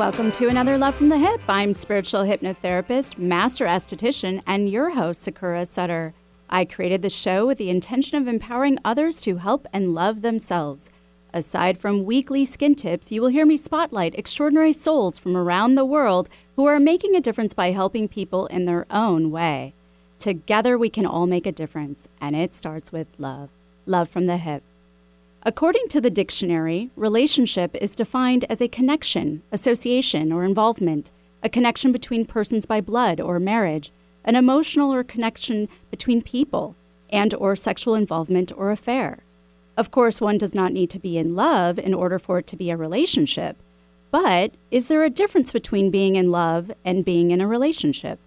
Welcome to another Love from the Hyp. I'm spiritual hypnotherapist, master esthetician, and your host, Sakura Sutter. I created the show with the intention of empowering others to help and love themselves. Aside from weekly skin tips, you will hear me spotlight extraordinary souls from around the world who are making a difference by helping people in their own way. Together, we can all make a difference, and it starts with love. Love from the Hyp. According to the dictionary, relationship is defined as a connection, association, or involvement, a connection between persons by blood or marriage, an emotional or connection between people, and or sexual involvement or affair. Of course, one does not need to be in love in order for it to be a relationship. But is there a difference between being in love and being in a relationship?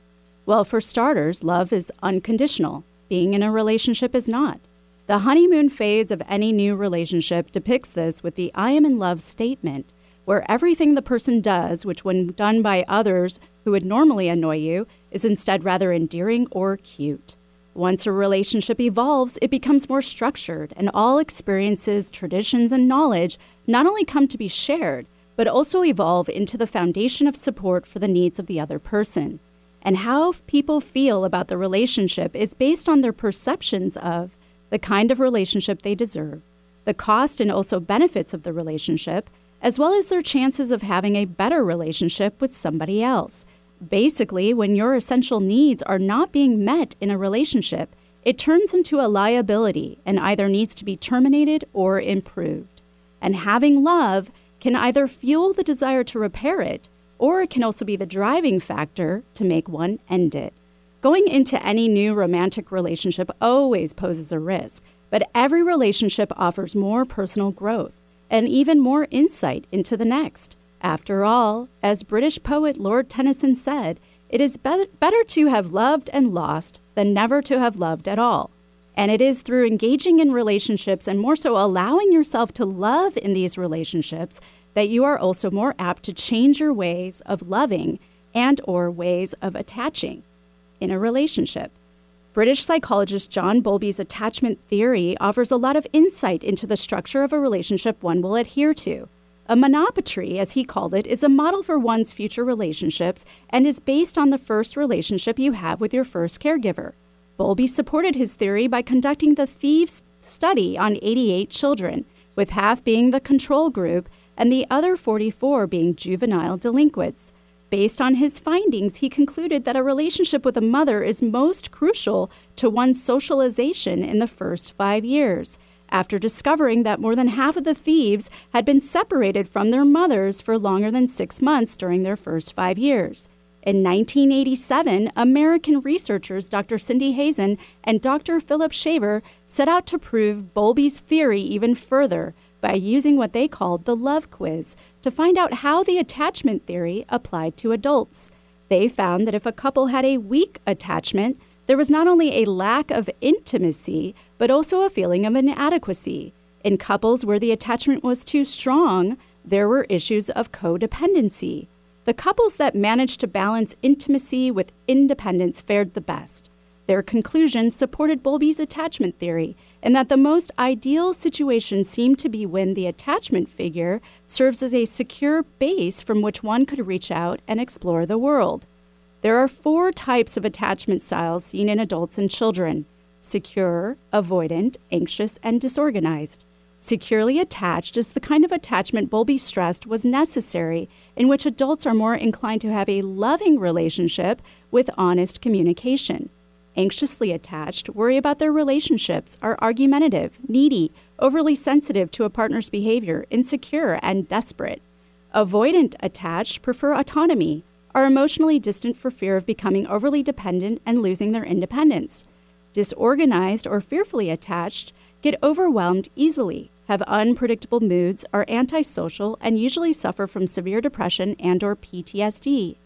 Well, for starters, love is unconditional. Being in a relationship is not. The honeymoon phase of any new relationship depicts this with the I am in love statement, where everything the person does, which when done by others who would normally annoy you, is instead rather endearing or cute. Once a relationship evolves, it becomes more structured, and all experiences, traditions, and knowledge not only come to be shared, but also evolve into the foundation of support for the needs of the other person. And how people feel about the relationship is based on their perceptions of the kind of relationship they deserve, the cost and also benefits of the relationship, as well as their chances of having a better relationship with somebody else. Basically, when your essential needs are not being met in a relationship, it turns into a liability and either needs to be terminated or improved. And having love can either fuel the desire to repair it, or it can also be the driving factor to make one end it. Going into any new romantic relationship always poses a risk, but every relationship offers more personal growth and even more insight into the next. After all, as British poet Lord Tennyson said, it is be- better to have loved and lost than never to have loved at all. And it is through engaging in relationships and more so allowing yourself to love in these relationships that you are also more apt to change your ways of loving and or ways of attaching in a relationship. British psychologist John Bowlby's attachment theory offers a lot of insight into the structure of a relationship one will adhere to. A monotropy, as he called it, is a model for one's future relationships and is based on the first relationship you have with your first caregiver. Bowlby supported his theory by conducting the Thieves study on 88 children, with half being the control group and the other 44 being juvenile delinquents. Based on his findings, he concluded that a relationship with a mother is most crucial to one's socialization in the first five years after discovering that more than half of the thieves had been separated from their mothers for longer than six months during their first five years. In 1987, American researchers Dr. Cindy Hazan and Dr. Philip Shaver set out to prove Bowlby's theory even further by using what they called the love quiz to find out how the attachment theory applied to adults. They found that if a couple had a weak attachment, there was not only a lack of intimacy, but also a feeling of inadequacy. In couples where the attachment was too strong, there were issues of codependency. The couples that managed to balance intimacy with independence fared the best. Their conclusion supported Bowlby's attachment theory, in that the most ideal situation seemed to be when the attachment figure serves as a secure base from which one could reach out and explore the world. There are four types of attachment styles seen in adults and children secure, avoidant, anxious, and disorganized. Securely attached is the kind of attachment Bowlby stressed was necessary, in which adults are more inclined to have a loving relationship with honest communication. Anxiously attached worry about their relationships, are argumentative, needy, overly sensitive to a partner's behavior, insecure, and desperate. Avoidant attached prefer autonomy, are emotionally distant for fear of becoming overly dependent and losing their independence. Disorganized or fearfully attached get overwhelmed easily, have unpredictable moods, are antisocial, and usually suffer from severe depression and or PTSD.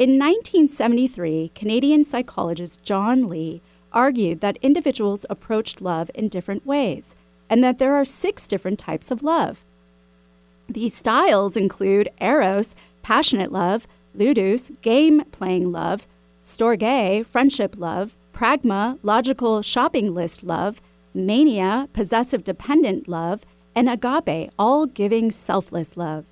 In 1973, Canadian psychologist John Lee argued that individuals approached love in different ways and that there are six different types of love. These styles include eros, passionate love, ludus, game playing love, storge, friendship love, pragma, logical shopping list love, mania, possessive dependent love, and agape, all giving selfless love.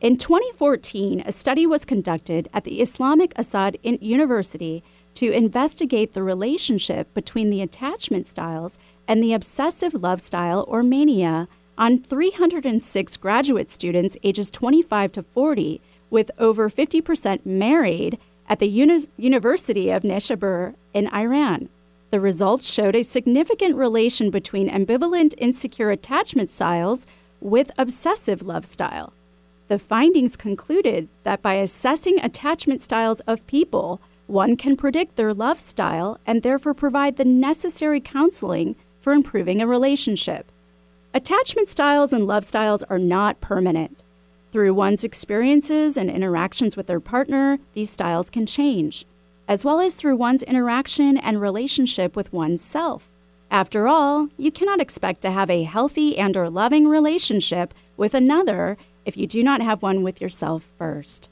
In 2014, a study was conducted at the Islamic Azad University to investigate the relationship between the attachment styles and the obsessive love style or mania on 306 graduate students ages 25 to 40, with over 50% married at the Uni- University of Nishabur in Iran. The results showed a significant relation between ambivalent insecure attachment styles with obsessive love style. The findings concluded that by assessing attachment styles of people, one can predict their love style and therefore provide the necessary counseling for improving a relationship. Attachment styles and love styles are not permanent. Through one's experiences and interactions with their partner, these styles can change, as well as through one's interaction and relationship with oneself. After all, you cannot expect to have a healthy and or loving relationship with another if you do not have one with yourself first.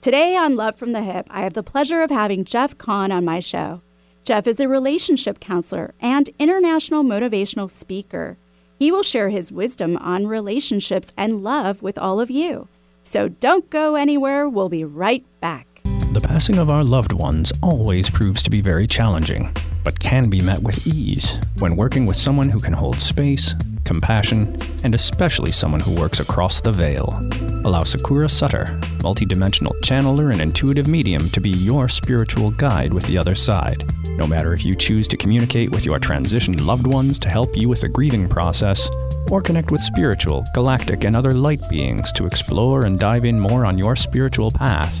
Today on Love from the Hyp, I have the pleasure of having Jeff Kahn on my show. Jeff is a relationship counselor and international motivational speaker. He will share his wisdom on relationships and love with all of you. So don't go anywhere, we'll be right back. The passing of our loved ones always proves to be very challenging, but can be met with ease when working with someone who can hold space, compassion, and especially someone who works across the veil. Allow Sakura Sutter, multidimensional channeler and intuitive medium, to be your spiritual guide with the other side. No matter if you choose to communicate with your transitioned loved ones to help you with the grieving process, or connect with spiritual, galactic, and other light beings to explore and dive in more on your spiritual path,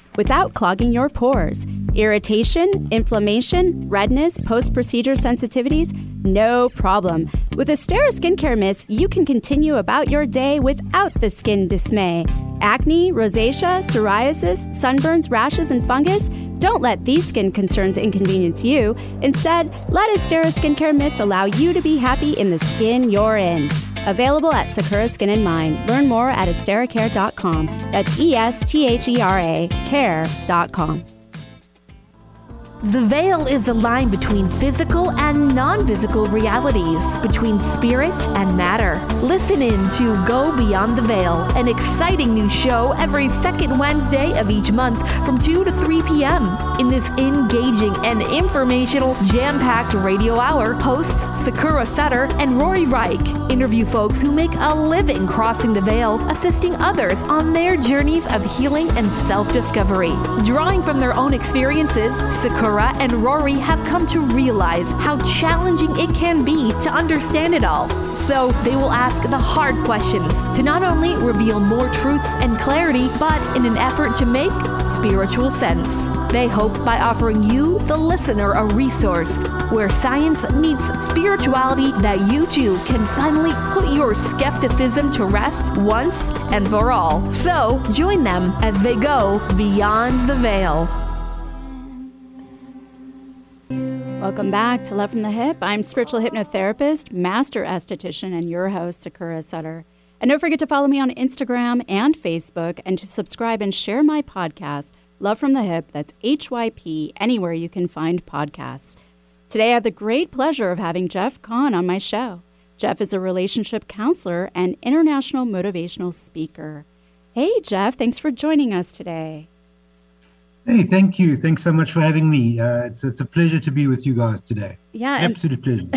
without clogging your pores. Irritation, inflammation, redness, post procedure sensitivities? No problem. With Esthera Skincare Mist, you can continue about your day without the skin dismay. Acne, rosacea, psoriasis, sunburns, rashes, and fungus? Don't let these skin concerns inconvenience you. Instead, let Esthera Skincare Mist allow you to be happy in the skin you're in. Available at Sakura Skin and Mind. Learn more at estheracare.com. That's E S T H E R A care.com. The veil is the line between physical and non physical realities, between spirit and matter. Listen in to Go Beyond the Veil, an exciting new show every second Wednesday of each month from 2 to 3 p.m. In this engaging and informational, jam packed radio hour, hosts Sakura Sutter and Rory Reich interview folks who make a living crossing the veil, assisting others on their journeys of healing and self discovery. Drawing from their own experiences, Sakura and Rory have come to realize how challenging it can be to understand it all. So they will ask the hard questions to not only reveal more truths and clarity, but in an effort to make spiritual sense. They hope by offering you, the listener, a resource where science meets spirituality that you too can finally put your skepticism to rest once and for all. So join them as they go beyond the veil. Welcome back to Love from the Hyp. I'm spiritual hypnotherapist, master esthetician, and your host, Sakura Sutter. And don't forget to follow me on Instagram and Facebook and to subscribe and share my podcast, Love from the Hyp. That's HYP, anywhere you can find podcasts. Today, I have the great pleasure of having Jeff Kahn on my show. Jeff is a relationship counselor and international motivational speaker. Hey, Jeff, thanks for joining us today. Hey, thank you. Thanks so much for having me. Uh, it's it's a pleasure to be with you guys today. Yeah, absolute pleasure.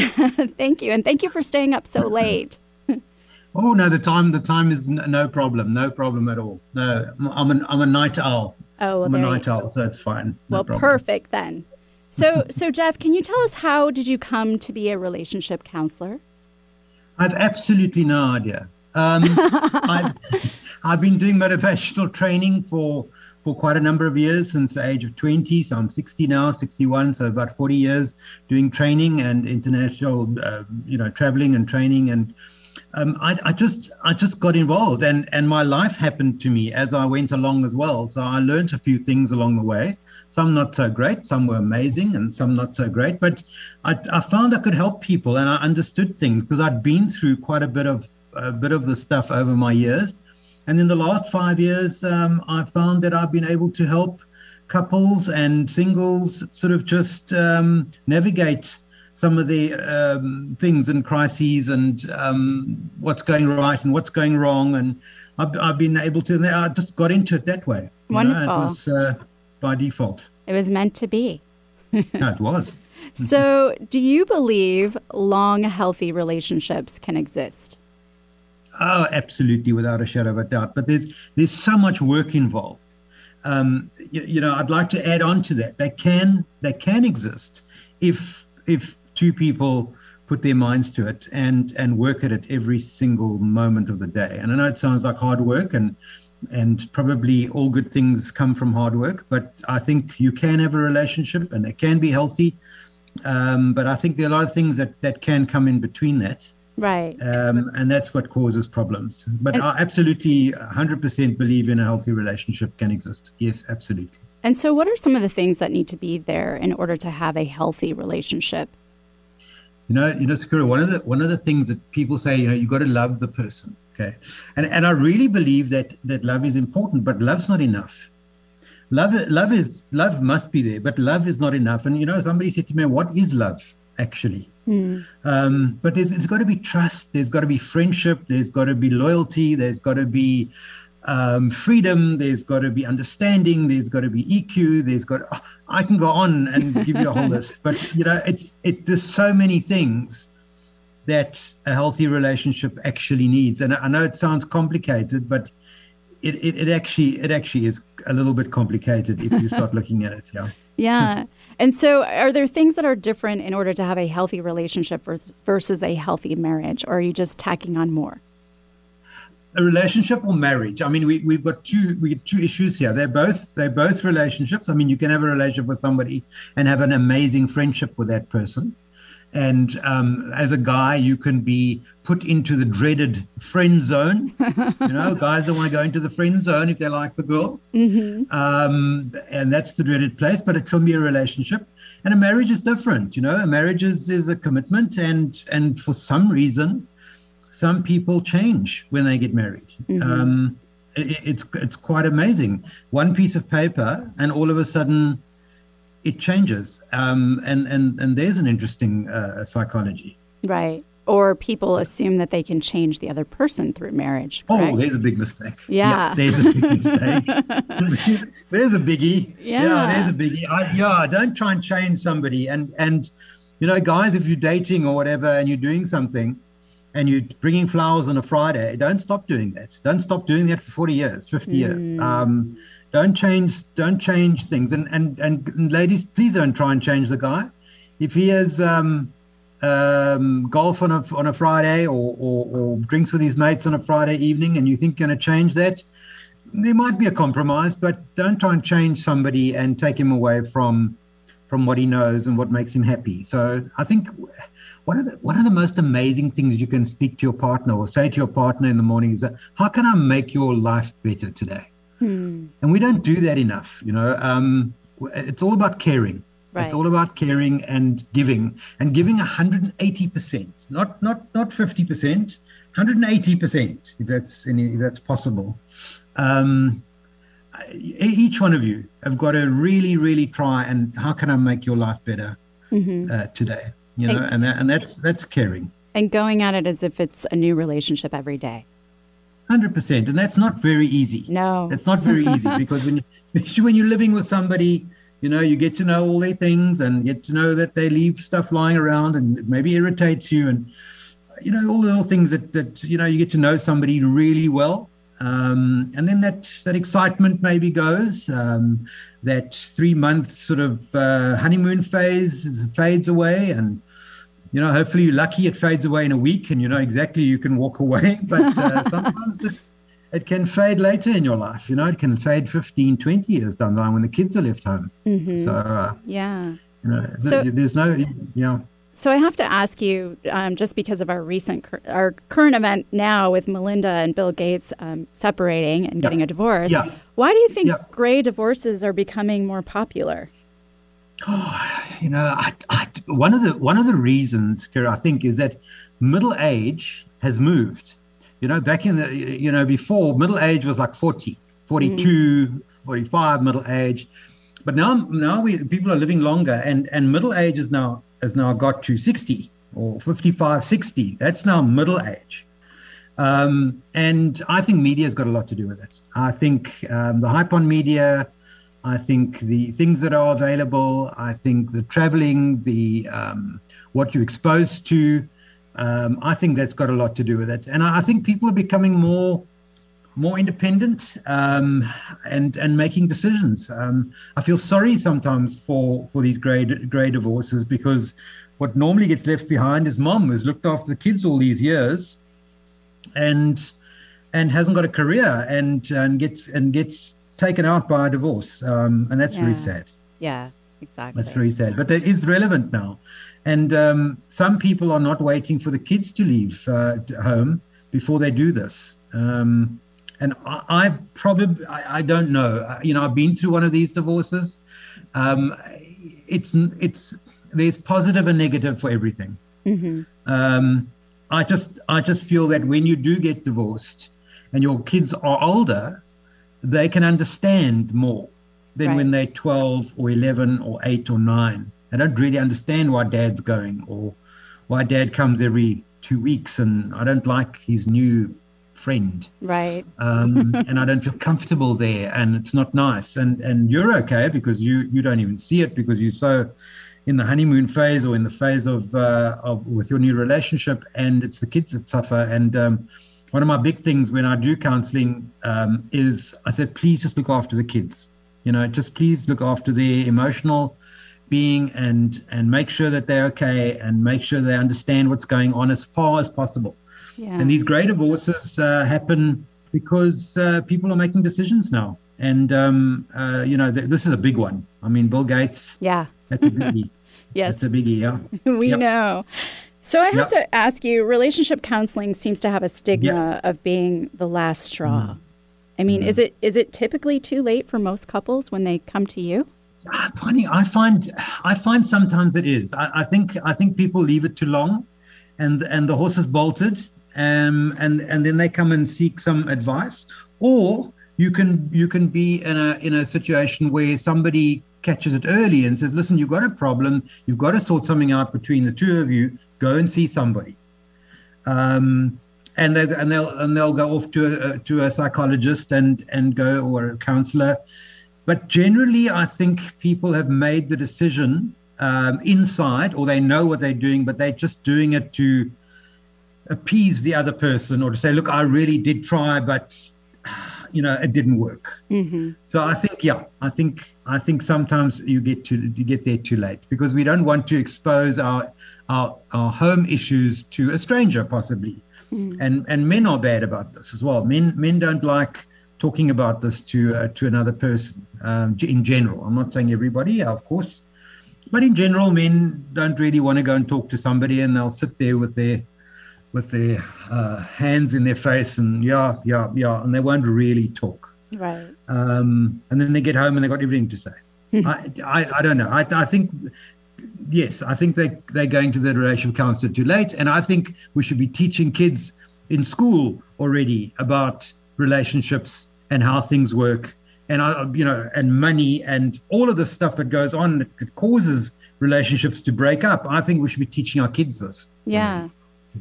thank you, and thank you for staying up so late. oh no, the time the time is no problem, no problem at all. No, I'm a I'm a night owl. Oh, well, I'm a night owl, so it's fine. No well, problem. perfect then. So, so Jeff, can you tell us how did you come to be a relationship counselor? I've absolutely no idea. Um, I've, I've been doing motivational training for for quite a number of years since the age of 20. So I'm 60 now, 61, so about 40 years doing training and international, uh, you know, traveling and training. And um, I, I, just I just got involved, and and my life happened to me as I went along as well. So I learned a few things along the way. Some not so great, some were amazing, and some not so great. But I, I found I could help people, and I understood things because I'd been through quite a bit of a bit of the stuff over my years and in the last five years, um, I've found that I've been able to help couples and singles sort of just um, navigate some of the um, things and crises and um, what's going right and what's going wrong. And I've, I've been able to, I just got into it that way. Wonderful. Know, it was uh, by default. It was meant to be. yeah, it was. so, do you believe long, healthy relationships can exist? Oh, absolutely, without a shadow of a doubt. But there's there's so much work involved. Um, you, you, know, I'd like to add on to that. They can they can exist if if two people put their minds to it and and work at it every single moment of the day. And I know it sounds like hard work and and probably all good things come from hard work, but I think you can have a relationship and they can be healthy. Um, but I think there are a lot of things that that can come in between that. Right. Um, and that's what causes problems. But and, I absolutely 100% believe in a healthy relationship can exist. Yes, absolutely. And so, what are some of the things that need to be there in order to have a healthy relationship? You know, you know, Sakura, one of the one of the things that people say, you know, you got to love the person. Okay. And and I really believe that that love is important, but love's not enough. Love love is love must be there, but love is not enough. And you know, somebody said to me, What is love actually? Mm. Um, but there's, there's got to be trust. There's got to be friendship. There's got to be loyalty. There's got to be um, freedom. There's got to be understanding. There's got to be EQ. There's got. Oh, I can go on and give you a whole list, but you know, it's it. There's so many things that a healthy relationship actually needs, and I know it sounds complicated, but it, it, it actually it actually is a little bit complicated if you start looking at it. Yeah. Yeah. And so, are there things that are different in order to have a healthy relationship versus a healthy marriage, or are you just tacking on more? A relationship or marriage? I mean, we we've got two we two issues here. They're both they're both relationships. I mean, you can have a relationship with somebody and have an amazing friendship with that person, and um, as a guy, you can be put into the dreaded friend zone. you know, guys don't want to go into the friend zone if they like the girl. Mm-hmm. Um, and that's the dreaded place, but it can be a relationship. And a marriage is different. You know, a marriage is, is a commitment. And, and for some reason, some people change when they get married. Mm-hmm. Um, it, it's, it's quite amazing. One piece of paper, and all of a sudden, it changes. Um, and, and, and there's an interesting uh, psychology. Right. Or people assume that they can change the other person through marriage. Oh, correct? Oh, there's a big mistake. Yeah. yeah there's a big mistake. there's a biggie. Yeah. yeah there's a biggie. I, yeah, don't try and change somebody. And, and, you know, guys, if you're dating or whatever and you're doing something and you're bringing flowers on a Friday, don't stop doing that. Don't stop doing that for 40 years, 50 mm. years. Um, don't change don't change things. And, and and ladies please don't try and change the guy. If he has um, um, golf on a on a friday or, or, or, drinks with his mates on a friday evening and you think you're going to change that there might be a compromise but don't try and change somebody and take him away from from what he knows and what makes him happy. So i think one of the one of the most amazing things you can speak to your partner or say to your partner in the morning is that how can i make your life better today Hmm. And we don't do that enough. You know, um, it's all about caring. Right. It's all about caring and giving, and giving 180 percent, not not not 50 percent, 180 percent, if that's any, if that's possible. Um, each one of you have got to really, really try and how can I make your life better mm-hmm. uh, today? You know, and and, that, and that's that's caring. And going at it as if it's a new relationship every day. Hundred percent, and that's not very easy. No, it's not very easy because when you, when you're living with somebody, you know, you get to know all their things and get to know that they leave stuff lying around and it maybe irritates you and you know all the little things that that you know you get to know somebody really well. Um, and then that that excitement maybe goes. Um, that three month sort of uh, honeymoon phase fades away, and you know, hopefully you're lucky it fades away in a week, and you know exactly you can walk away. But uh, sometimes it, it can fade later in your life. You know, it can fade 15, 20 years down the line when the kids are left home. Mm-hmm. So uh, yeah, you know, so, there's no, you know. So I have to ask you, um, just because of our recent, our current event now with Melinda and Bill Gates um, separating and getting a divorce, yeah. why do you think yeah. gray divorces are becoming more popular? Oh, you know, I, I, one of the one of the reasons, Kira, I think, is that middle age has moved. You know, back in the, you know, before middle age was like 40, 42, mm-hmm. 45 middle age, but now now we people are living longer, and and middle age is now has now got to 60 or 55, 60. That's now middle age. Um, and I think media has got a lot to do with it. I think um, the hype on media, I think the things that are available, I think the traveling, the um, what you're exposed to, um, I think that's got a lot to do with it. And I, I think people are becoming more more independent um, and and making decisions. Um, I feel sorry sometimes for for these grade grey divorces because what normally gets left behind is mom who's looked after the kids all these years, and and hasn't got a career and and gets and gets taken out by a divorce, um, and that's yeah. very sad. Yeah, exactly. That's very sad, but it is relevant now, and um, some people are not waiting for the kids to leave uh, home before they do this. Um, and I, I probably I, I, don't know. You know, I've been through one of these divorces. Um, it's it's there's positive and negative for everything. Mm-hmm. Um, I just I just feel that when you do get divorced, and your kids are older, they can understand more than right. when they're 12 or 11 or 8 or 9. They don't really understand why dad's going or why dad comes every two weeks and I don't like his new friend. Right. Um, and I don't feel comfortable there, and it's not nice. And and you're okay because you you don't even see it because you're so in the honeymoon phase or in the phase of uh, of with your new relationship, and it's the kids that suffer. And um, one of my big things when I do counseling um, is I said, please just look after the kids. You know, just please look after their emotional being and and make sure that they're okay and make sure they understand what's going on as far as possible yeah. And these grey divorces uh, happen because uh, people are making decisions now. And, um, uh, you know, th- this is a big one. I mean, Bill Gates. Yeah. That's a biggie. yes. That's a biggie, yeah. we yep. know. So I have yep. to ask you relationship counseling seems to have a stigma yep. of being the last straw. Mm. I mean, mm. is it is it typically too late for most couples when they come to you? Ah, funny, I find I find sometimes it is. I, I think I think people leave it too long, and and the horse is bolted, um, and and then they come and seek some advice, or you can you can be in a in a situation where somebody catches it early and says, "Listen, you've got a problem. You've got to sort something out between the two of you. Go and see somebody." Um, and they and they'll and they'll go off to a to a psychologist and and go or a counselor. But generally, I think people have made the decision um, inside, or they know what they're doing, but they're just doing it to appease the other person or to say, look, I really did try, but you know, it didn't work. Mm-hmm. So I think, yeah, I think I think sometimes you get to you get there too late because we don't want to expose our our, our home issues to a stranger possibly. Mm. And and men are bad about this as well. Men men don't like talking about this to uh, to another person um, in general. I'm not saying everybody, of course, but in general, men don't really want to go and talk to somebody, and they'll sit there with their with their uh, hands in their face and yeah, yeah, yeah, and they won't really talk. Right. Um, and then they get home and they've got everything to say. I, I, I don't know. I, I think, yes, I think they they're going to the relationship counselor too late, and I think we should be teaching kids in school already about relationships and how things work, and I, you know, and money and all of the stuff that goes on that causes relationships to break up. I think we should be teaching our kids this. Yeah.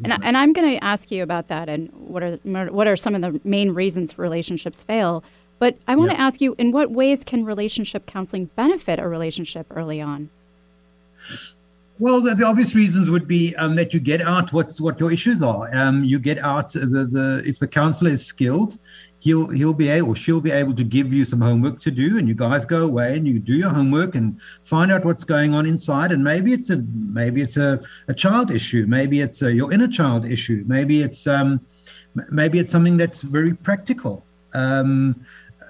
And, and I'm going to ask you about that and what are what are some of the main reasons relationships fail. But I want yeah. to ask you, in what ways can relationship counseling benefit a relationship early on? Well, the, the obvious reasons would be um, that you get out what's what your issues are. Um, you get out the, the if the counselor is skilled, he'll he'll be able she'll be able to give you some homework to do and you guys go away and you do your homework and find out what's going on inside and maybe it's a maybe it's a, a child issue maybe it's a, your inner child issue maybe it's um maybe it's something that's very practical. Um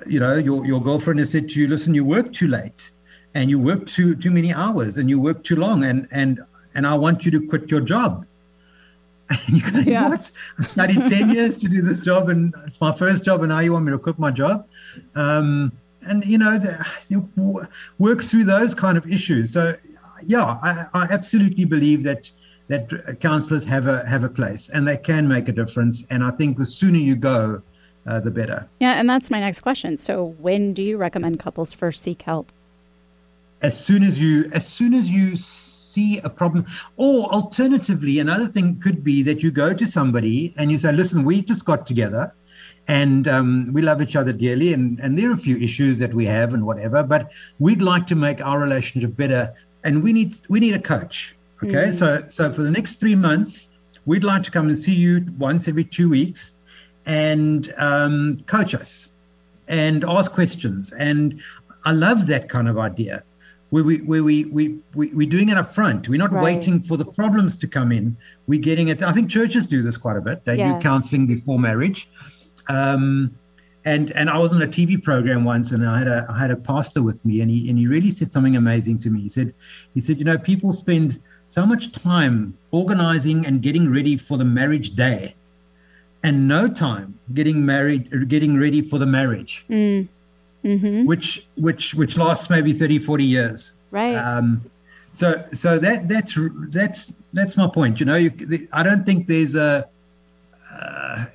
you know your your girlfriend has said to you listen you work too late and you work too too many hours and you work too long and and and I want you to quit your job and you go, yeah. what? I studied 10 years to do this job and it's my first job and now you want me to quit my job? Um, and, you know, the, you work through those kind of issues. So, yeah, I, I absolutely believe that that counselors have a have a place and they can make a difference. And I think the sooner you go, uh, the better. Yeah, and that's my next question. So, when do you recommend couples first seek help? As soon as you, as soon as you see a problem. Or alternatively, another thing could be that you go to somebody and you say, listen, we just got together and um, we love each other dearly and, and there are a few issues that we have and whatever, but we'd like to make our relationship better and we need we need a coach. Okay. Mm. So so for the next three months, we'd like to come and see you once every two weeks and um, coach us and ask questions. And I love that kind of idea where we where we we, we we're doing it up front. We're not right. waiting for the problems to come in. We're getting it. I think churches do this quite a bit. They yes. do counseling before marriage. Um, and and I was on a TV program once, and I had a I had a pastor with me, and he and he really said something amazing to me. He said he said you know people spend so much time organizing and getting ready for the marriage day, and no time getting married getting ready for the marriage. Mm mm-hmm. which which which lasts maybe 30 40 years. Right. Um, so so that that's that's that's my point you know you, the, i don't think there's a uh,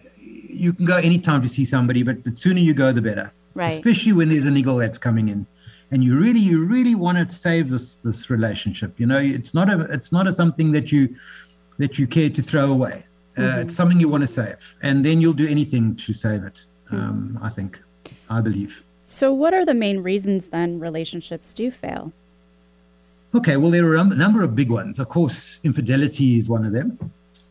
you can go anytime to see somebody but the sooner you go the better. Right. Especially when there's an eagle that's coming in. And you really you really want to save this this relationship you know it's not a it's not a something that you that you care to throw away. Uh, mm-hmm. it's something you want to save. And then you'll do anything to save it um, mm-hmm. i think i believe so, what are the main reasons then relationships do fail? Okay, well, there are a number of big ones. Of course, infidelity is one of them.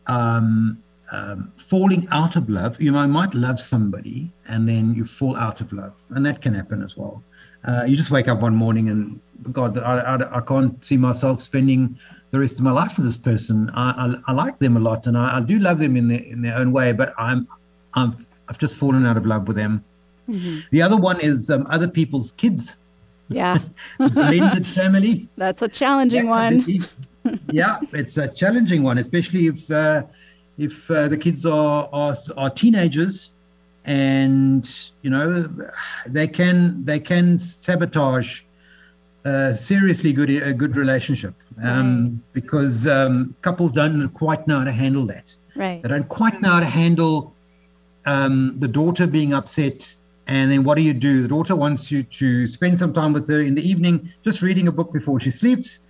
Um, um, falling out of love. You know, I might love somebody and then you fall out of love, and that can happen as well. Uh, you just wake up one morning and God, I, I, I, can't see myself spending the rest of my life with this person. I, I, I like them a lot, and I, do love them in their in their own way, but I'm I'm I've just fallen out of love with them. Mm-hmm. The other one is um, other people's kids. Yeah. Blended family. That's a challenging one. yeah, it's a challenging one, especially if uh, if uh, the kids are, are are teenagers, and you know they can they can sabotage a seriously good a good relationship um, right. because um, couples don't quite know how to handle that. Right. They don't quite know how to handle um, the daughter being upset and then what do you do? The daughter wants you to spend some time with her in the evening, just reading a book before she sleeps.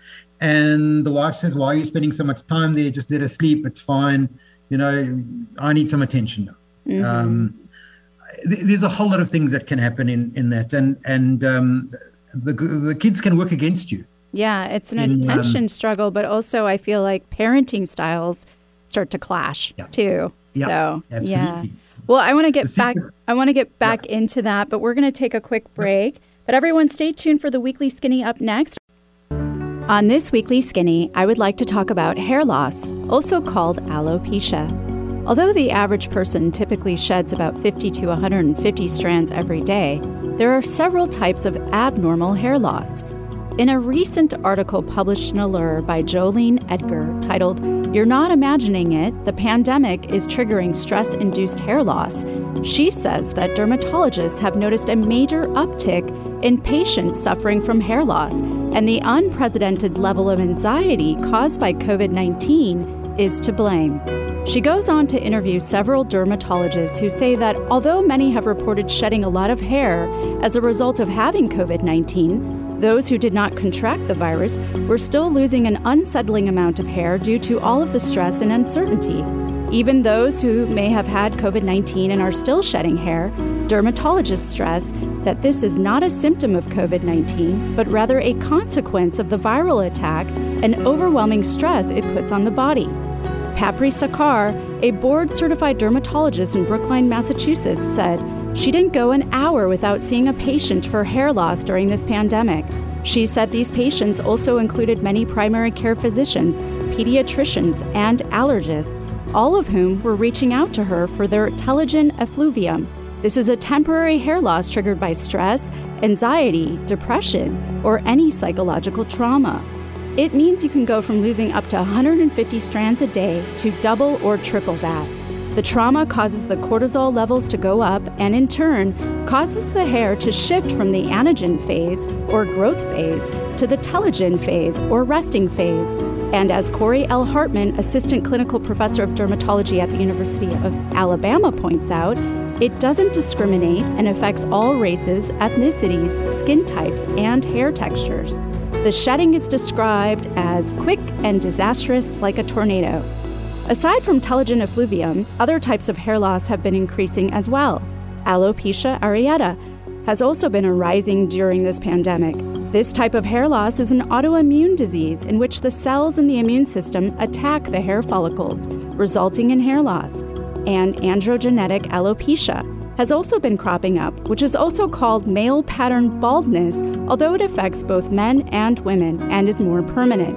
And the wife says, Why are you spending so much time there? Just let her sleep. It's fine. You know, I need some attention now. Mm-hmm. Um, th- there's a whole lot of things that can happen in, in that. And, and um, the, the kids can work against you. Yeah, it's an in, um, attention um, struggle, but also I feel like parenting styles start to clash yeah. too. Yeah, so, absolutely. yeah. Well, I want to get back. I want to get back yeah. into that, but we're going to take a quick break. But everyone, stay tuned for the weekly skinny up next. On this weekly skinny, I would like to talk about hair loss, also called alopecia. Although the average person typically sheds about 50 to 150 strands every day, there are several types of abnormal hair loss. In a recent article published in Allure by Jolene Edgar titled You're Not Imagining It, the Pandemic is Triggering Stress Induced Hair Loss, she says that dermatologists have noticed a major uptick in patients suffering from hair loss, and the unprecedented level of anxiety caused by COVID 19 is to blame. She goes on to interview several dermatologists who say that although many have reported shedding a lot of hair as a result of having COVID 19, those who did not contract the virus were still losing an unsettling amount of hair due to all of the stress and uncertainty. Even those who may have had COVID 19 and are still shedding hair, dermatologists stress that this is not a symptom of COVID 19, but rather a consequence of the viral attack and overwhelming stress it puts on the body. Papri Sarkar, a board certified dermatologist in Brookline, Massachusetts, said She didn't go an hour without seeing a patient for hair loss during this pandemic. She said these patients also included many primary care physicians, pediatricians, and allergists, all of whom were reaching out to her for their telogen effluvium. This is a temporary hair loss triggered by stress, anxiety, depression, or any psychological trauma. It means you can go from losing up to 150 strands a day to double or triple that. The trauma causes the cortisol levels to go up and, in turn, causes the hair to shift from the anagen phase or growth phase to the telogen phase or resting phase. And as Corey L. Hartman, Assistant Clinical Professor of Dermatology at the University of Alabama, points out, it doesn't discriminate and affects all races, ethnicities, skin types, and hair textures. The shedding is described as quick and disastrous like a tornado. Aside from telogen effluvium, other types of hair loss have been increasing as well. Alopecia areata has also been arising during this pandemic. This type of hair loss is an autoimmune disease in which the cells in the immune system attack the hair follicles, resulting in hair loss. And androgenetic alopecia has also been cropping up, which is also called male pattern baldness, although it affects both men and women and is more permanent.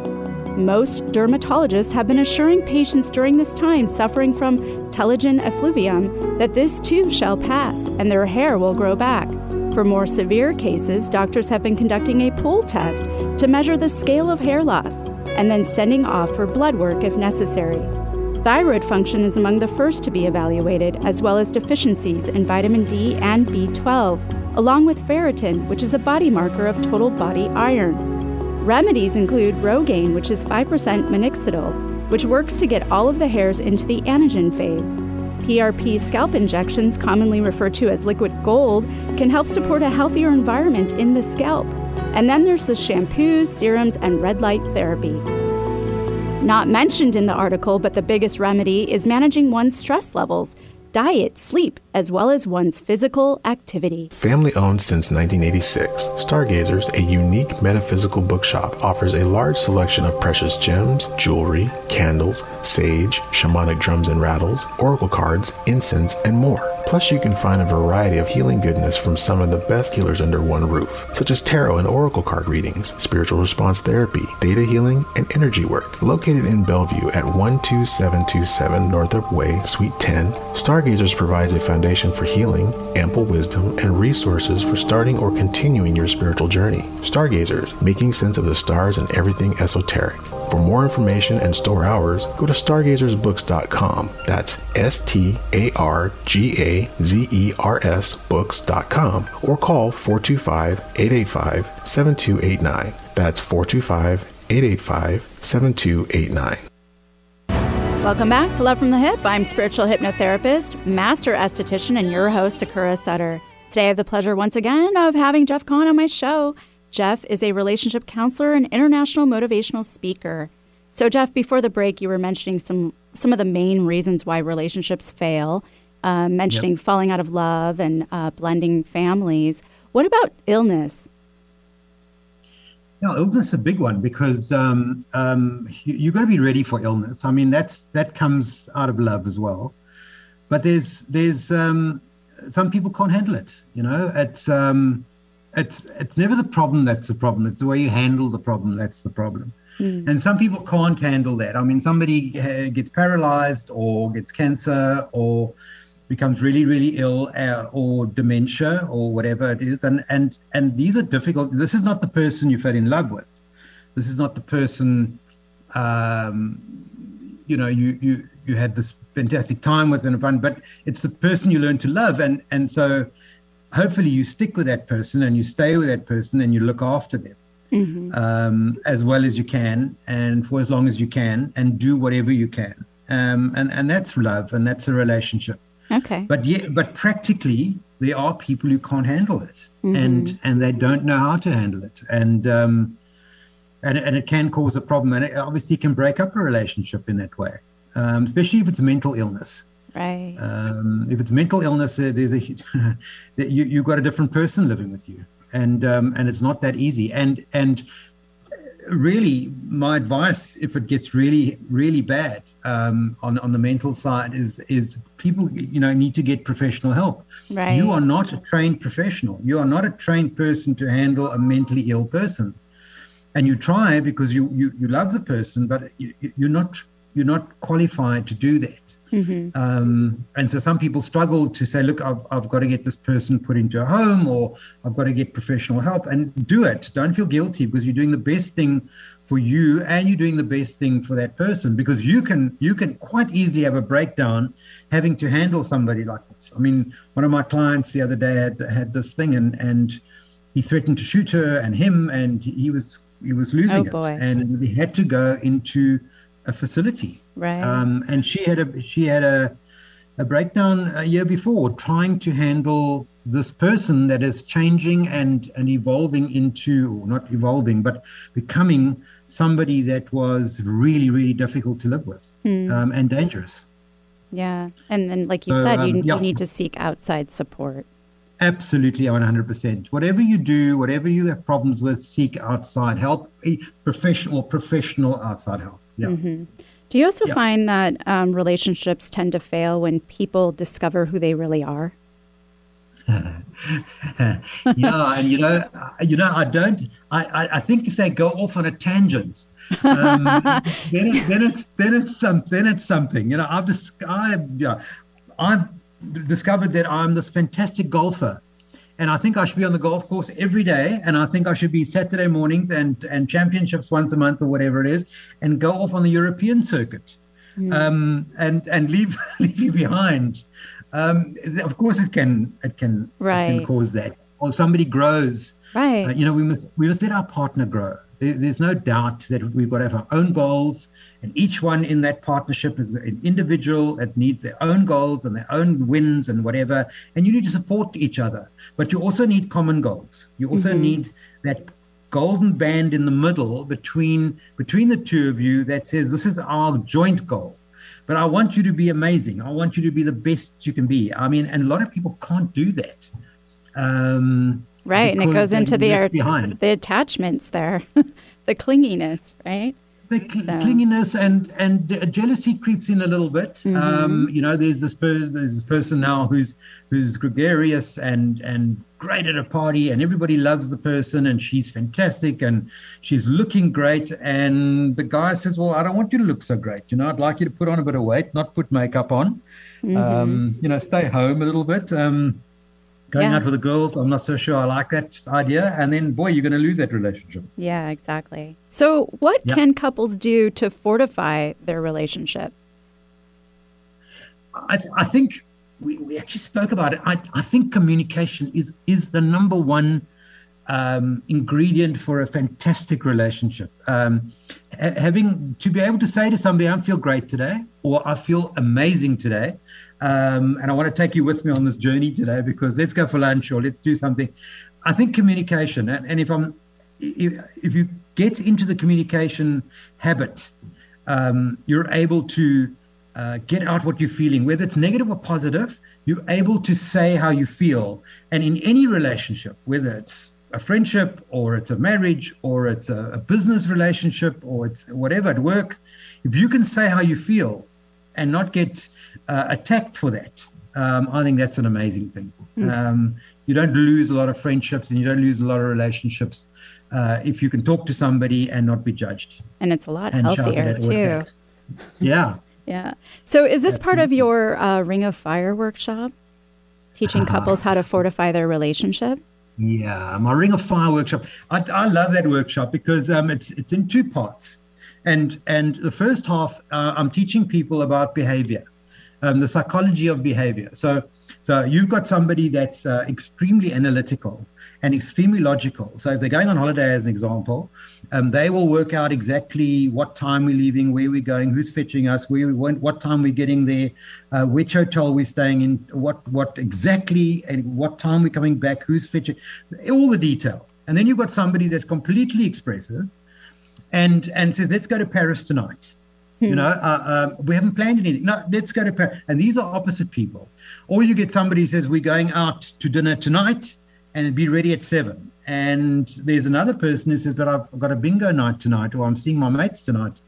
Most dermatologists have been assuring patients during this time suffering from telogen effluvium that this too shall pass and their hair will grow back. For more severe cases, doctors have been conducting a pool test to measure the scale of hair loss and then sending off for blood work if necessary. Thyroid function is among the first to be evaluated, as well as deficiencies in vitamin D and B12, along with ferritin, which is a body marker of total body iron. Remedies include Rogaine, which is 5% minoxidil, which works to get all of the hairs into the anagen phase. PRP scalp injections, commonly referred to as liquid gold, can help support a healthier environment in the scalp. And then there's the shampoos, serums, and red light therapy. Not mentioned in the article, but the biggest remedy is managing one's stress levels diet, sleep, as well as one's physical activity. Family owned since 1986, Stargazers, a unique metaphysical bookshop, offers a large selection of precious gems, jewelry, candles, sage, shamanic drums and rattles, oracle cards, incense, and more. Plus, you can find a variety of healing goodness from some of the best healers under one roof, such as tarot and oracle card readings, spiritual response therapy, theta healing, and energy work. Located in Bellevue at 12727 Northup Way, Suite 10, Stargazers provides a foundation for healing, ample wisdom, and resources for starting or continuing your spiritual journey. Stargazers, making sense of the stars and everything esoteric. For more information and store hours, go to stargazersbooks.com. That's S T A R G A Z E R S books.com or call 425 885 7289. That's 425 885 7289. Welcome back to Love from the Hyp. I'm spiritual hypnotherapist, master esthetician, and your host, Sakura Sutter. Today I have the pleasure once again of having Jeff Kahn on my show. Jeff is a relationship counselor and international motivational speaker. So, Jeff, before the break, you were mentioning some some of the main reasons why relationships fail, uh, mentioning yep. falling out of love and uh, blending families. What about illness? Yeah, illness is a big one because um, um, you, you've got to be ready for illness. I mean, that's that comes out of love as well. But there's there's um, some people can't handle it. You know, it's um, it's it's never the problem that's the problem. It's the way you handle the problem that's the problem. Mm. And some people can't handle that. I mean, somebody uh, gets paralyzed or gets cancer or becomes really really ill uh, or dementia or whatever it is and and and these are difficult this is not the person you fell in love with this is not the person um, you know you you you had this fantastic time with and fun but it's the person you learn to love and and so hopefully you stick with that person and you stay with that person and you look after them mm-hmm. um, as well as you can and for as long as you can and do whatever you can. Um, and, and that's love and that's a relationship. Okay. But yeah, but practically there are people who can't handle it mm-hmm. and and they don't know how to handle it. And um, and, and it can cause a problem and it obviously can break up a relationship in that way, um, especially if it's mental illness. Right. Um, if it's mental illness, there's a you you've got a different person living with you, and um, and it's not that easy. And and really, my advice, if it gets really, really bad um, on on the mental side, is is people, you know, need to get professional help. Right. You are not a trained professional. You are not a trained person to handle a mentally ill person, and you try because you you, you love the person, but you, you're not you're not qualified to do that. Mm-hmm. Um, and so some people struggle to say, look, I've, I've got to get this person put into a home or I've got to get professional help and do it. Don't feel guilty because you're doing the best thing for you and you're doing the best thing for that person because you can you can quite easily have a breakdown having to handle somebody like this. I mean, one of my clients the other day had, had this thing and and he threatened to shoot her and him and he was he was losing oh, it and he had to go into a facility. Right. Um, and she had a she had a a breakdown a year before, trying to handle this person that is changing and and evolving into not evolving but becoming somebody that was really really difficult to live with hmm. um, and dangerous. Yeah, and then like you so, said, you, um, yeah. you need to seek outside support. Absolutely, 100%. Whatever you do, whatever you have problems with, seek outside help, professional professional outside help. Yeah. Mm-hmm. Do you also find that um, relationships tend to fail when people discover who they really are? yeah, and you know, you know, I don't. I, I, I think if they go off on a tangent, um, then, it, then it's then it's some then it's something. You know, I've just I yeah, I've discovered that I'm this fantastic golfer, and I think I should be on the golf course every day, and I think I should be Saturday mornings and and championships once a month or whatever it is, and go off on the European circuit, mm. um, and and leave leave you behind. Um, of course, it can it can, right. it can cause that, or somebody grows. Right. Uh, you know, we must we must let our partner grow. There, there's no doubt that we've got to have our own goals and each one in that partnership is an individual that needs their own goals and their own wins and whatever. And you need to support each other. But you also need common goals. You also mm-hmm. need that golden band in the middle between between the two of you that says this is our joint goal but i want you to be amazing i want you to be the best you can be i mean and a lot of people can't do that um, right and it goes into the, the attachments there the clinginess right the cl- so. clinginess and and jealousy creeps in a little bit. Mm-hmm. Um, you know, there's this per- there's this person now who's who's gregarious and and great at a party, and everybody loves the person, and she's fantastic, and she's looking great, and the guy says, "Well, I don't want you to look so great. You know, I'd like you to put on a bit of weight, not put makeup on. Mm-hmm. Um, you know, stay home a little bit." Um, going yeah. out with the girls, I'm not so sure I like that idea. And then, boy, you're going to lose that relationship. Yeah, exactly. So, what yeah. can couples do to fortify their relationship? I, I think we, we actually spoke about it. I, I think communication is is the number one um, ingredient for a fantastic relationship. Um, ha- having to be able to say to somebody, "I feel great today," or "I feel amazing today," Um, and I want to take you with me on this journey today because let's go for lunch or let's do something. I think communication, and, and if I'm, if, you get into the communication habit, um, you're able to uh, get out what you're feeling, whether it's negative or positive. You're able to say how you feel, and in any relationship, whether it's a friendship or it's a marriage or it's a, a business relationship or it's whatever at work, if you can say how you feel and not get uh, attacked for that, um, I think that's an amazing thing. Okay. Um, you don't lose a lot of friendships and you don't lose a lot of relationships uh, if you can talk to somebody and not be judged. And it's a lot healthier too. Yeah. yeah. So, is this Absolutely. part of your uh, Ring of Fire workshop? Teaching couples how to fortify their relationship? Yeah, my Ring of Fire workshop. I, I love that workshop because um, it's it's in two parts, and and the first half uh, I'm teaching people about behavior, um, the psychology of behavior. So, so you've got somebody that's uh, extremely analytical and extremely logical. So if they're going on holiday, as an example, um, they will work out exactly what time we're leaving, where we're going, who's fetching us, where we went, what time we're getting there, uh, which hotel we're staying in, what what exactly, and what time we're coming back, who's fetching, all the detail. And then you've got somebody that's completely expressive, and and says, let's go to Paris tonight. You hmm. know, uh, um, we haven't planned anything. No, let's go to Paris. And these are opposite people. Or you get somebody who says, we're going out to dinner tonight and be ready at seven. and there's another person who says, "But I've got a bingo night tonight, or I'm seeing my mates tonight."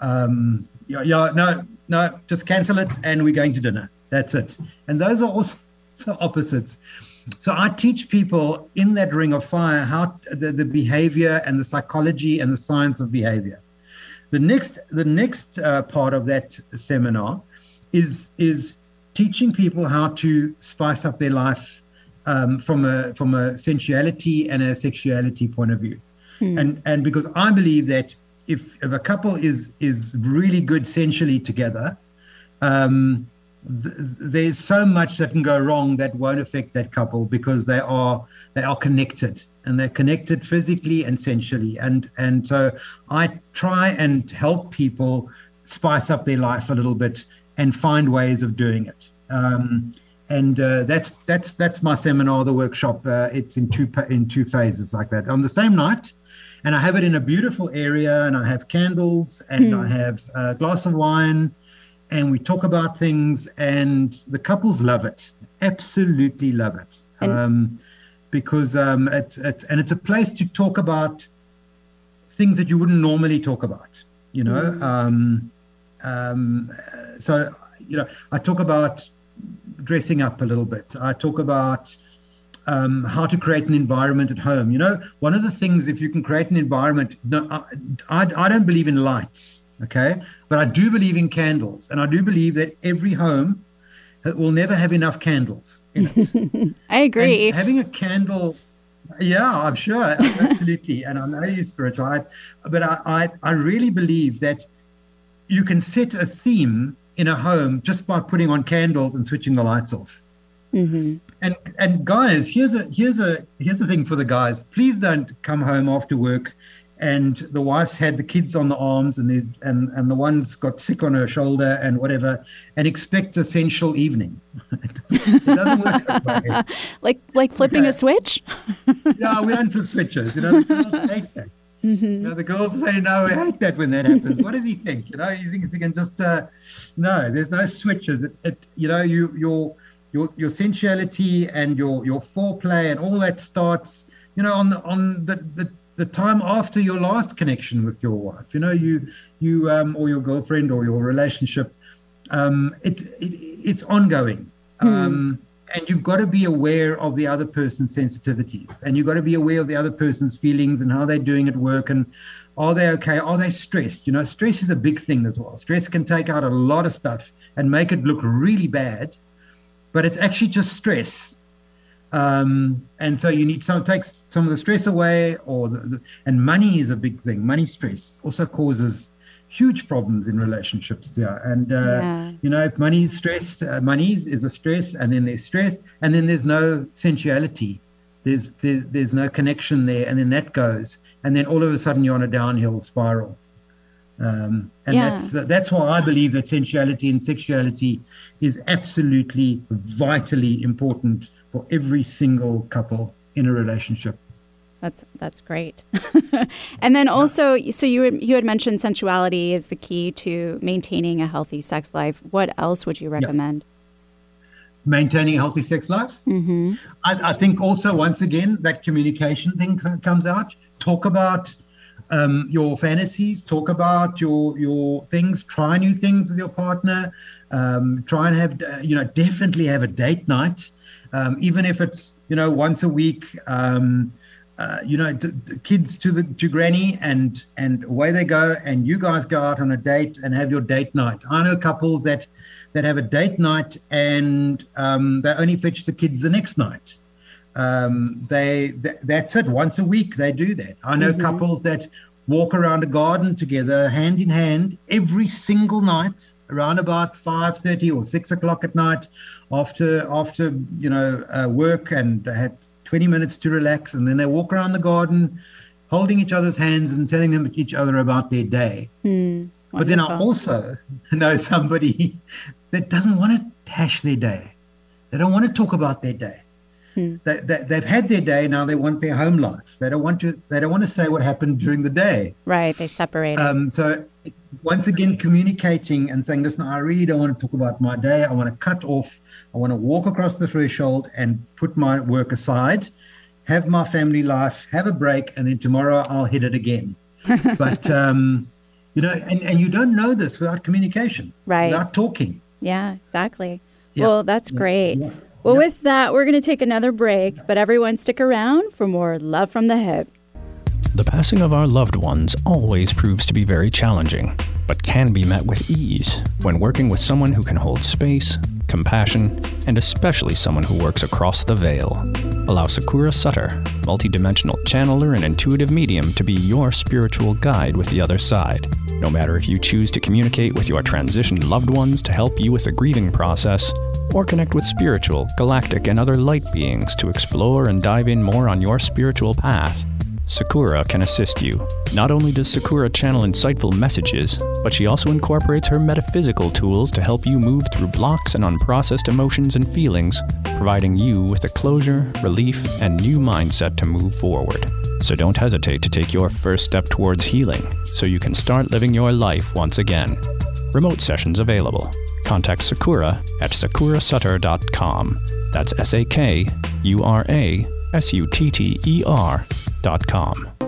Um, yeah, yeah, no, no, just cancel it, and we're going to dinner. That's it. And those are also opposites. So I teach people in that ring of fire how the, the behavior and the psychology and the science of behavior. The next, the next uh, part of that seminar is is teaching people how to spice up their life um, from a from a sensuality and a sexuality point of view, hmm. and and because I believe that if if a couple is is really good sensually together, um, th- there's so much that can go wrong that won't affect that couple because they are they are connected and they're connected physically and sensually and and so I try and help people spice up their life a little bit and find ways of doing it. Um, and uh, that's that's that's my seminar, the workshop. Uh, it's in two in two phases like that. On the same night, and I have it in a beautiful area, and I have candles, and mm. I have a glass of wine, and we talk about things, and the couples love it, absolutely love it, um, because um, it's, it's and it's a place to talk about things that you wouldn't normally talk about, you know. Mm. Um, um so you know, I talk about dressing up a little bit. I talk about um, how to create an environment at home. You know, one of the things, if you can create an environment, no, I, I, I don't believe in lights, okay, but I do believe in candles, and I do believe that every home will never have enough candles it. I agree. And having a candle. Yeah, I'm sure, absolutely, and I know you're spiritual, I, but I, I, I really believe that you can set a theme in a home just by putting on candles and switching the lights off. Mm-hmm. And and guys, here's a here's a here's the thing for the guys. Please don't come home after work, and the wife's had the kids on the arms, and and and the one's got sick on her shoulder and whatever, and expect a sensual evening. it, doesn't, it doesn't work. Like like flipping okay. a switch. yeah, we don't flip switches. You know, the hate that. Mm-hmm. You know, the girls say, no, I hate that when that happens. what does he think? You know, he thinks he can just, uh, no, there's no switches. It, it, you know, you, your, your, your sensuality and your, your foreplay and all that starts, you know, on the, on the, the, the time after your last connection with your wife, you know, you, you, um, or your girlfriend or your relationship, um, it, it it's ongoing. Mm. Um, and you've got to be aware of the other person's sensitivities and you've got to be aware of the other person's feelings and how they're doing at work and are they okay are they stressed you know stress is a big thing as well stress can take out a lot of stuff and make it look really bad but it's actually just stress um, and so you need to take some of the stress away or the, the, and money is a big thing. Money stress also causes huge problems in relationships yeah and uh, yeah. you know if money is stress uh, money is a stress and then there's stress and then there's no sensuality. There's, there's there's no connection there and then that goes and then all of a sudden you're on a downhill spiral um, and yeah. that's that's why I believe that sensuality and sexuality is absolutely vitally important for every single couple in a relationship. That's that's great. and then also, so you you had mentioned sensuality is the key to maintaining a healthy sex life. What else would you recommend? Maintaining a healthy sex life. Mm-hmm. I, I, think also once again that communication thing comes out. Talk about um, your fantasies. Talk about your your things. Try new things with your partner. Um, try and have uh, you know definitely have a date night, um, even if it's you know once a week. Um, uh, you know, d- d- kids to the to granny, and and away they go, and you guys go out on a date and have your date night. I know couples that that have a date night and um, they only fetch the kids the next night. Um, they th- that's it. Once a week they do that. I know mm-hmm. couples that walk around a garden together, hand in hand, every single night around about 5.30 or 6 o'clock at night after after you know uh, work and they had 20 minutes to relax, and then they walk around the garden holding each other's hands and telling them each other about their day. Mm, but then I also know somebody that doesn't want to hash their day. They don't want to talk about their day. Hmm. They, they, they've had their day now. They want their home life. They don't want to. They don't want to say what happened during the day. Right. They separate. Um, so once again, communicating and saying, "Listen, I really don't want to talk about my day. I want to cut off I want to walk across the threshold and put my work aside have my family life, have a break, and then tomorrow I'll hit it again. but um, you know, and, and you don't know this without communication, Right. Without talking. Yeah, exactly. Yeah. Well, that's great. Yeah. Well, with that, we're going to take another break, but everyone stick around for more Love from the Hyp. The passing of our loved ones always proves to be very challenging, but can be met with ease when working with someone who can hold space, compassion, and especially someone who works across the veil. Allow Sakura Sutter, multidimensional channeler and intuitive medium, to be your spiritual guide with the other side. No matter if you choose to communicate with your transitioned loved ones to help you with the grieving process, or connect with spiritual, galactic, and other light beings to explore and dive in more on your spiritual path, Sakura can assist you. Not only does Sakura channel insightful messages, but she also incorporates her metaphysical tools to help you move through blocks and unprocessed emotions and feelings, providing you with a closure, relief, and new mindset to move forward. So don't hesitate to take your first step towards healing so you can start living your life once again. Remote sessions available. Contact Sakura at sakurasutter.com. That's S A K U R A S U T T E R dot com.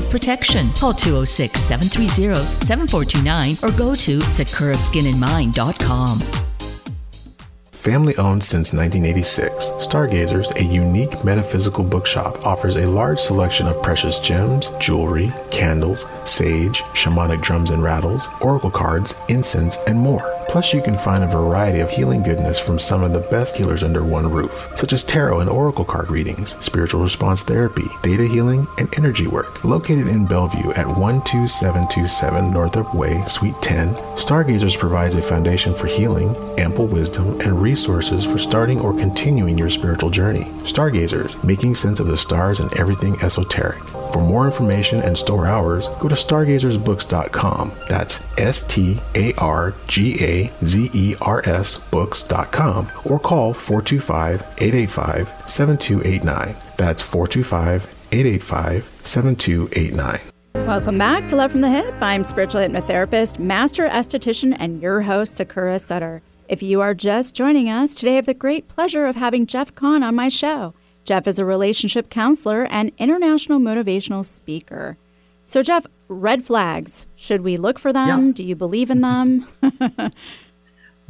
of protection. Call 206 730 7429 or go to sakuraskininmind.com. Family owned since 1986, Stargazers, a unique metaphysical bookshop, offers a large selection of precious gems, jewelry, candles, sage, shamanic drums and rattles, oracle cards, incense, and more. Plus, you can find a variety of healing goodness from some of the best healers under one roof, such as tarot and oracle card readings, spiritual response therapy, theta healing, and energy work. Located in Bellevue at 12727 Northup Way, Suite 10, Stargazers provides a foundation for healing, ample wisdom, and resources for starting or continuing your spiritual journey. Stargazers, making sense of the stars and everything esoteric. For more information and store hours, go to stargazersbooks.com. That's S T A R G A Z E R S books.com or call 425 885 7289. That's 425 885 7289. Welcome back to Love from the Hyp. I'm spiritual hypnotherapist, master esthetician, and your host, Sakura Sutter. If you are just joining us, today I have the great pleasure of having Jeff Kahn on my show. Jeff is a relationship counselor and international motivational speaker. So, Jeff, red flags. Should we look for them? Yeah. Do you believe in them?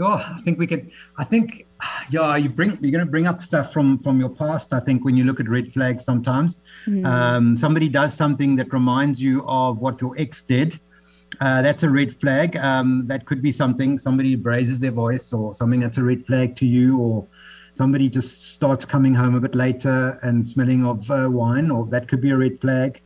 Oh, I think we can. I think, yeah, you bring you're going to bring up stuff from from your past. I think when you look at red flags, sometimes um, somebody does something that reminds you of what your ex did. Uh, that's a red flag. Um, that could be something somebody raises their voice, or something that's a red flag to you, or somebody just starts coming home a bit later and smelling of uh, wine, or that could be a red flag.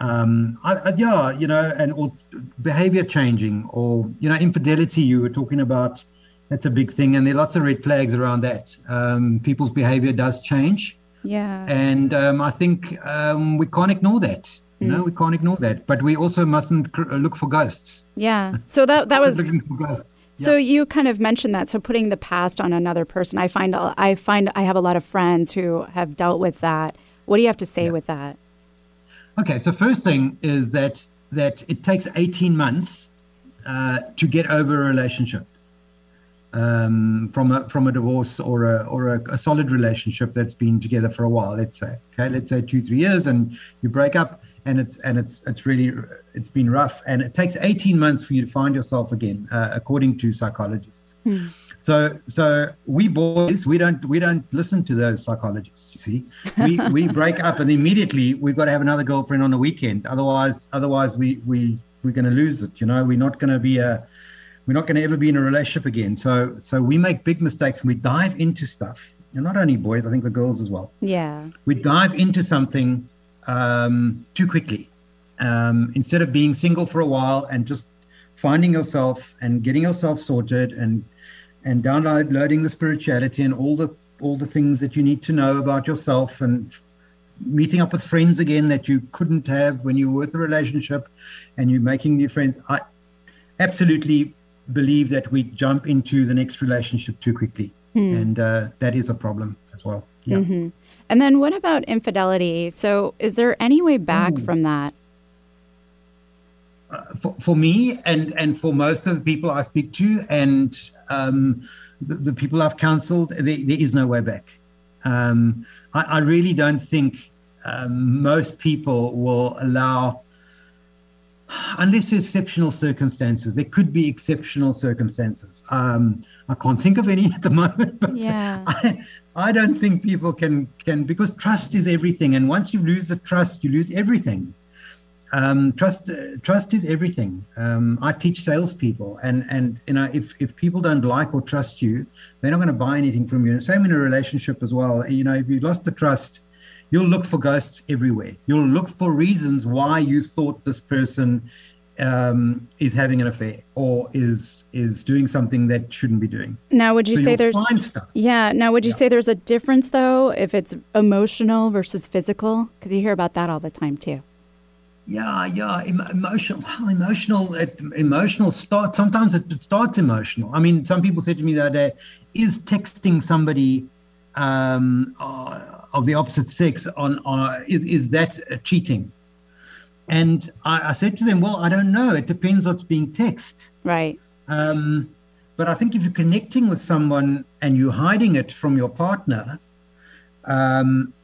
Um, I, I, yeah, you know, and or behavior changing, or you know, infidelity. You were talking about that's a big thing, and there are lots of red flags around that. Um, people's behavior does change, yeah. and um, I think um, we can't ignore that. You know, we can't ignore that, but we also mustn't cr- look for ghosts. Yeah. So that that was looking for ghosts. So you kind of mentioned that. So putting the past on another person, I find I find I have a lot of friends who have dealt with that. What do you have to say with that? Okay, so first thing is that that it takes 18 months uh, to get over a relationship um, from a from a divorce or a or a, a solid relationship that's been together for a while. Let's say, okay, let's say two three years, and you break up, and it's and it's it's really it's been rough, and it takes 18 months for you to find yourself again, uh, according to psychologists. So so we boys we don't we don't listen to those psychologists. You see, we we break up and immediately we've got to have another girlfriend on the weekend. Otherwise otherwise we we we're going to lose it. You know, we're not going to be a we're not going to ever be in a relationship again. So so we make big mistakes and we dive into stuff. And not only boys, I think the girls as well. Yeah. We dive into something um, too quickly um, instead of being single for a while and just finding yourself and getting yourself sorted and and downloading the spirituality and all the all the things that you need to know about yourself and meeting up with friends again that you couldn't have when you were with a relationship and you're making new friends. I absolutely believe that we jump into the next relationship too quickly. Hmm. And uh, that is a problem as well. Yeah. Mm-hmm. And then what about infidelity? So is there any way back Ooh. from that? Uh, for, for me and, and for most of the people I speak to and um, the, the, people I've counseled, there, there is no way back. Um, I, I, really don't think um, most people will allow unless exceptional circumstances. There could be exceptional circumstances. Um, I can't think of any at the moment, but yeah. I, I don't think people can can because trust is everything, and once you lose the trust, you lose everything. Um, trust uh, trust is everything. Um, I teach salespeople, and and you know if if people don't like or trust you, they're not going to buy anything from you. same in a relationship as well. You know, if you lost the trust, you'll look for ghosts everywhere. You'll look for reasons why you thought this person um, is having an affair or is is doing something that shouldn't be doing. Now, would you so say there's yeah? Now, would you yeah. say there's a difference though if it's emotional versus physical? Because you hear about that all the time too. Yeah, yeah, emotional. Well, emotional, emotional start. Sometimes it, starts emotional. I mean, some people said to me the other day, "Is texting somebody um, uh, of the opposite sex on, on is is that cheating?" And I, I, said to them, "Well, I don't know. It depends what's being texted." Right. Um, but I think if you're connecting with someone and you're hiding it from your partner, um,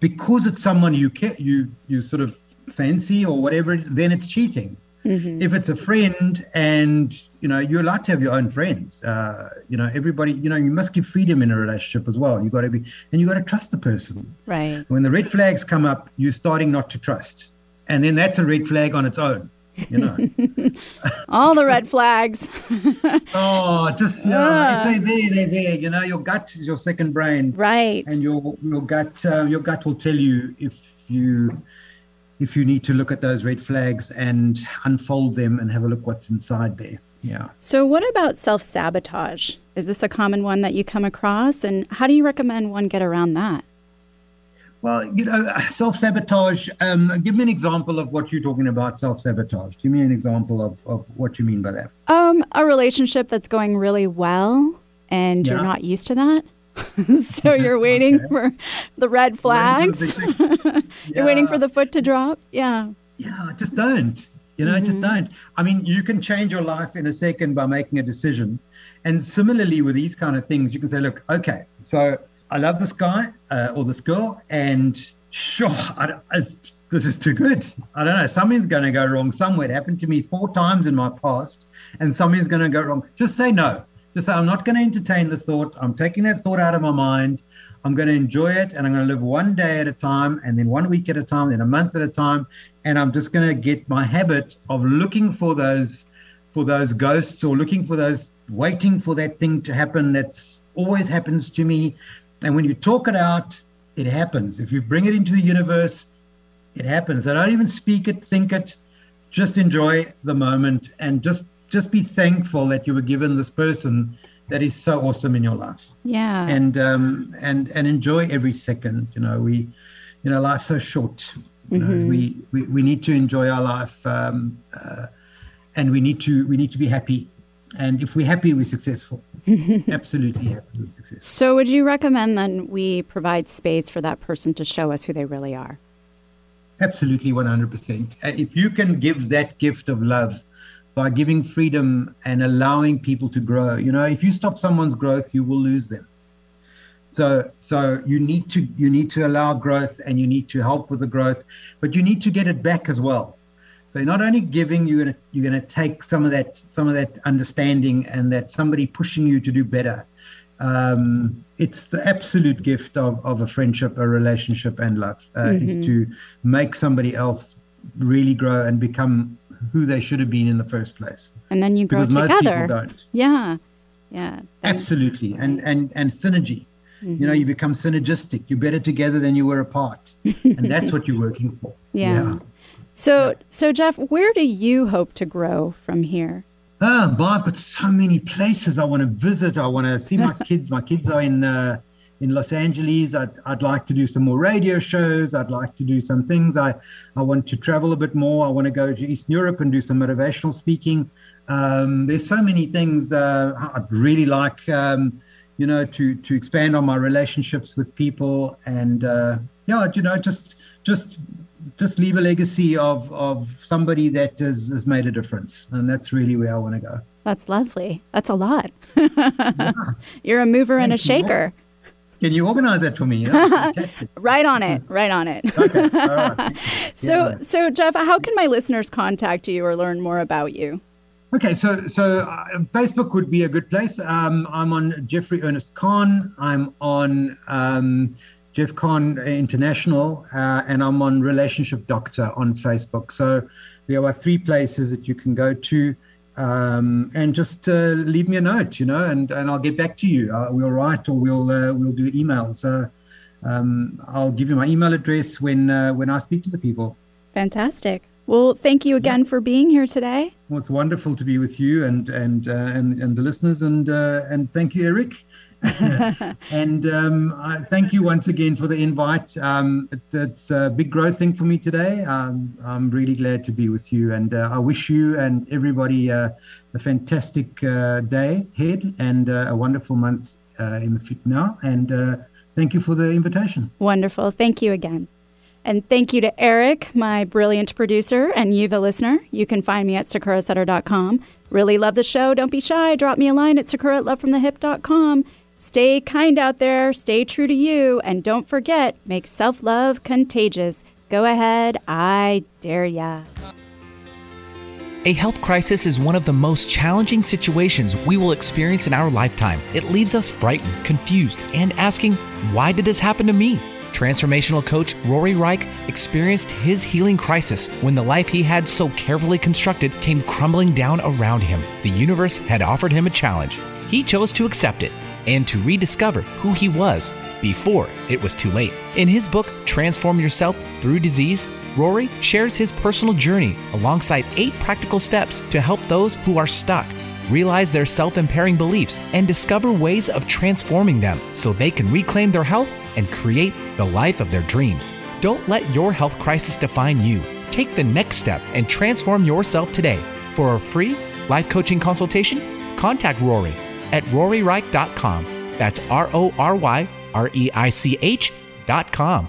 because it's someone you care, you you sort of fancy or whatever, then it's cheating. Mm-hmm. If it's a friend and you know you're allowed to have your own friends, uh, you know everybody, you know you must give freedom in a relationship as well. You got to be and you got to trust the person. Right. When the red flags come up, you're starting not to trust, and then that's a red flag on its own. You know, all the red flags. oh, just yeah, they're there, they're there. You know, your gut is your second brain. Right. And your your gut uh, your gut will tell you if you if you need to look at those red flags and unfold them and have a look what's inside there. Yeah. So, what about self sabotage? Is this a common one that you come across? And how do you recommend one get around that? Well, you know, self sabotage. Um, give me an example of what you're talking about. Self sabotage. Give me an example of, of what you mean by that. Um, a relationship that's going really well, and yeah. you're not used to that. so you're waiting okay. for the red flags. you're waiting for the foot to drop. Yeah. Yeah, just don't. You know, mm-hmm. just don't. I mean, you can change your life in a second by making a decision. And similarly, with these kind of things, you can say, look, okay, so I love this guy uh, or this girl, and sure, this is too good. I don't know. Something's going to go wrong somewhere. It happened to me four times in my past, and something's going to go wrong. Just say no Just say, I'm not going to entertain the thought. I'm taking that thought out of my mind. I'm going to enjoy it and I'm going to live one day at a time and then one week at a time, then a month at a time. And I'm just going to get my habit of looking for those for those ghosts or looking for those waiting for that thing to happen that's always happens to me. And when you talk it out, it happens. If you bring it into the universe, it happens. I don't even speak it, think it, just enjoy the moment and just just be thankful that you were given this person that is so awesome in your life. Yeah. And um and and enjoy every second. You know, we you know, life's so short. You mm-hmm. know, we, we we need to enjoy our life um uh, and we need to we need to be happy. And if we're happy, we're successful. Absolutely happy, we're successful. So, would you recommend then we provide space for that person to show us who they really are? Absolutely, 100%. Uh, if you can give that gift of love by giving freedom and allowing people to grow. You know, if you stop someone's growth, you will lose them. So, so you need to you need to allow growth and you need to help with the growth, but you need to get it back as well. So not only giving, you're gonna you're gonna take some of that some of that understanding and that somebody pushing you to do better. Um, it's the absolute gift of, of a friendship, a relationship, and love uh, mm-hmm. is to make somebody else really grow and become who they should have been in the first place. And then you grow because together. Most people don't. Yeah, yeah. Absolutely, and and and synergy. Mm-hmm. You know, you become synergistic. You're better together than you were apart, and that's what you're working for. Yeah. yeah. So, yeah. so Jeff, where do you hope to grow from here? Oh, boy, I've got so many places I want to visit. I want to see my kids. My kids are in uh, in Los Angeles. I'd, I'd like to do some more radio shows. I'd like to do some things. I, I want to travel a bit more. I want to go to Eastern Europe and do some motivational speaking. Um, there's so many things uh, I'd really like, um, you know, to to expand on my relationships with people and uh, yeah, you know, just just just leave a legacy of of somebody that has, has made a difference, and that's really where I want to go. That's lovely. That's a lot. yeah. You're a mover and a shaker. Can you organize that for me? right on it. Right on it. okay. So, yeah. so Jeff, how can my listeners contact you or learn more about you? Okay, so so uh, Facebook would be a good place. Um, I'm on Jeffrey Ernest Kahn. I'm on um, Jeff Kahn International, uh, and I'm on Relationship Doctor on Facebook. So there are three places that you can go to. Um, and just uh, leave me a note, you know, and, and I'll get back to you. Uh, we'll write or we'll uh, we'll do emails. Um, I'll give you my email address when uh, when I speak to the people. Fantastic. Well, thank you again for being here today. Well, it's wonderful to be with you and and uh, and, and the listeners, and uh, and thank you, Eric. and um, thank you once again for the invite. Um, it, it's a big growth thing for me today. Um, I'm really glad to be with you, and uh, I wish you and everybody uh, a fantastic uh, day ahead and uh, a wonderful month uh, in the future now. And uh, thank you for the invitation. Wonderful. Thank you again. And thank you to Eric, my brilliant producer, and you, the listener. You can find me at sakurasutter.com. Really love the show. Don't be shy. Drop me a line at sakura at lovefromthehyp.com. Stay kind out there, stay true to you, and don't forget, make self love contagious. Go ahead, I dare ya. A health crisis is one of the most challenging situations we will experience in our lifetime. It leaves us frightened, confused, and asking, why did this happen to me? Transformational coach Rory Reich experienced his healing crisis when the life he had so carefully constructed came crumbling down around him. The universe had offered him a challenge. He chose to accept it and to rediscover who he was before it was too late. In his book, Transform Yourself Through Disease, Rory shares his personal journey alongside eight practical steps to help those who are stuck realize their self impairing beliefs and discover ways of transforming them so they can reclaim their health and create the life of their dreams. Don't let your health crisis define you. Take the next step and transform yourself today. For a free life coaching consultation, contact Rory at roryreich.com. That's R O R Y R E I C H.com.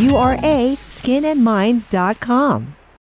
U R A skinandmind.com.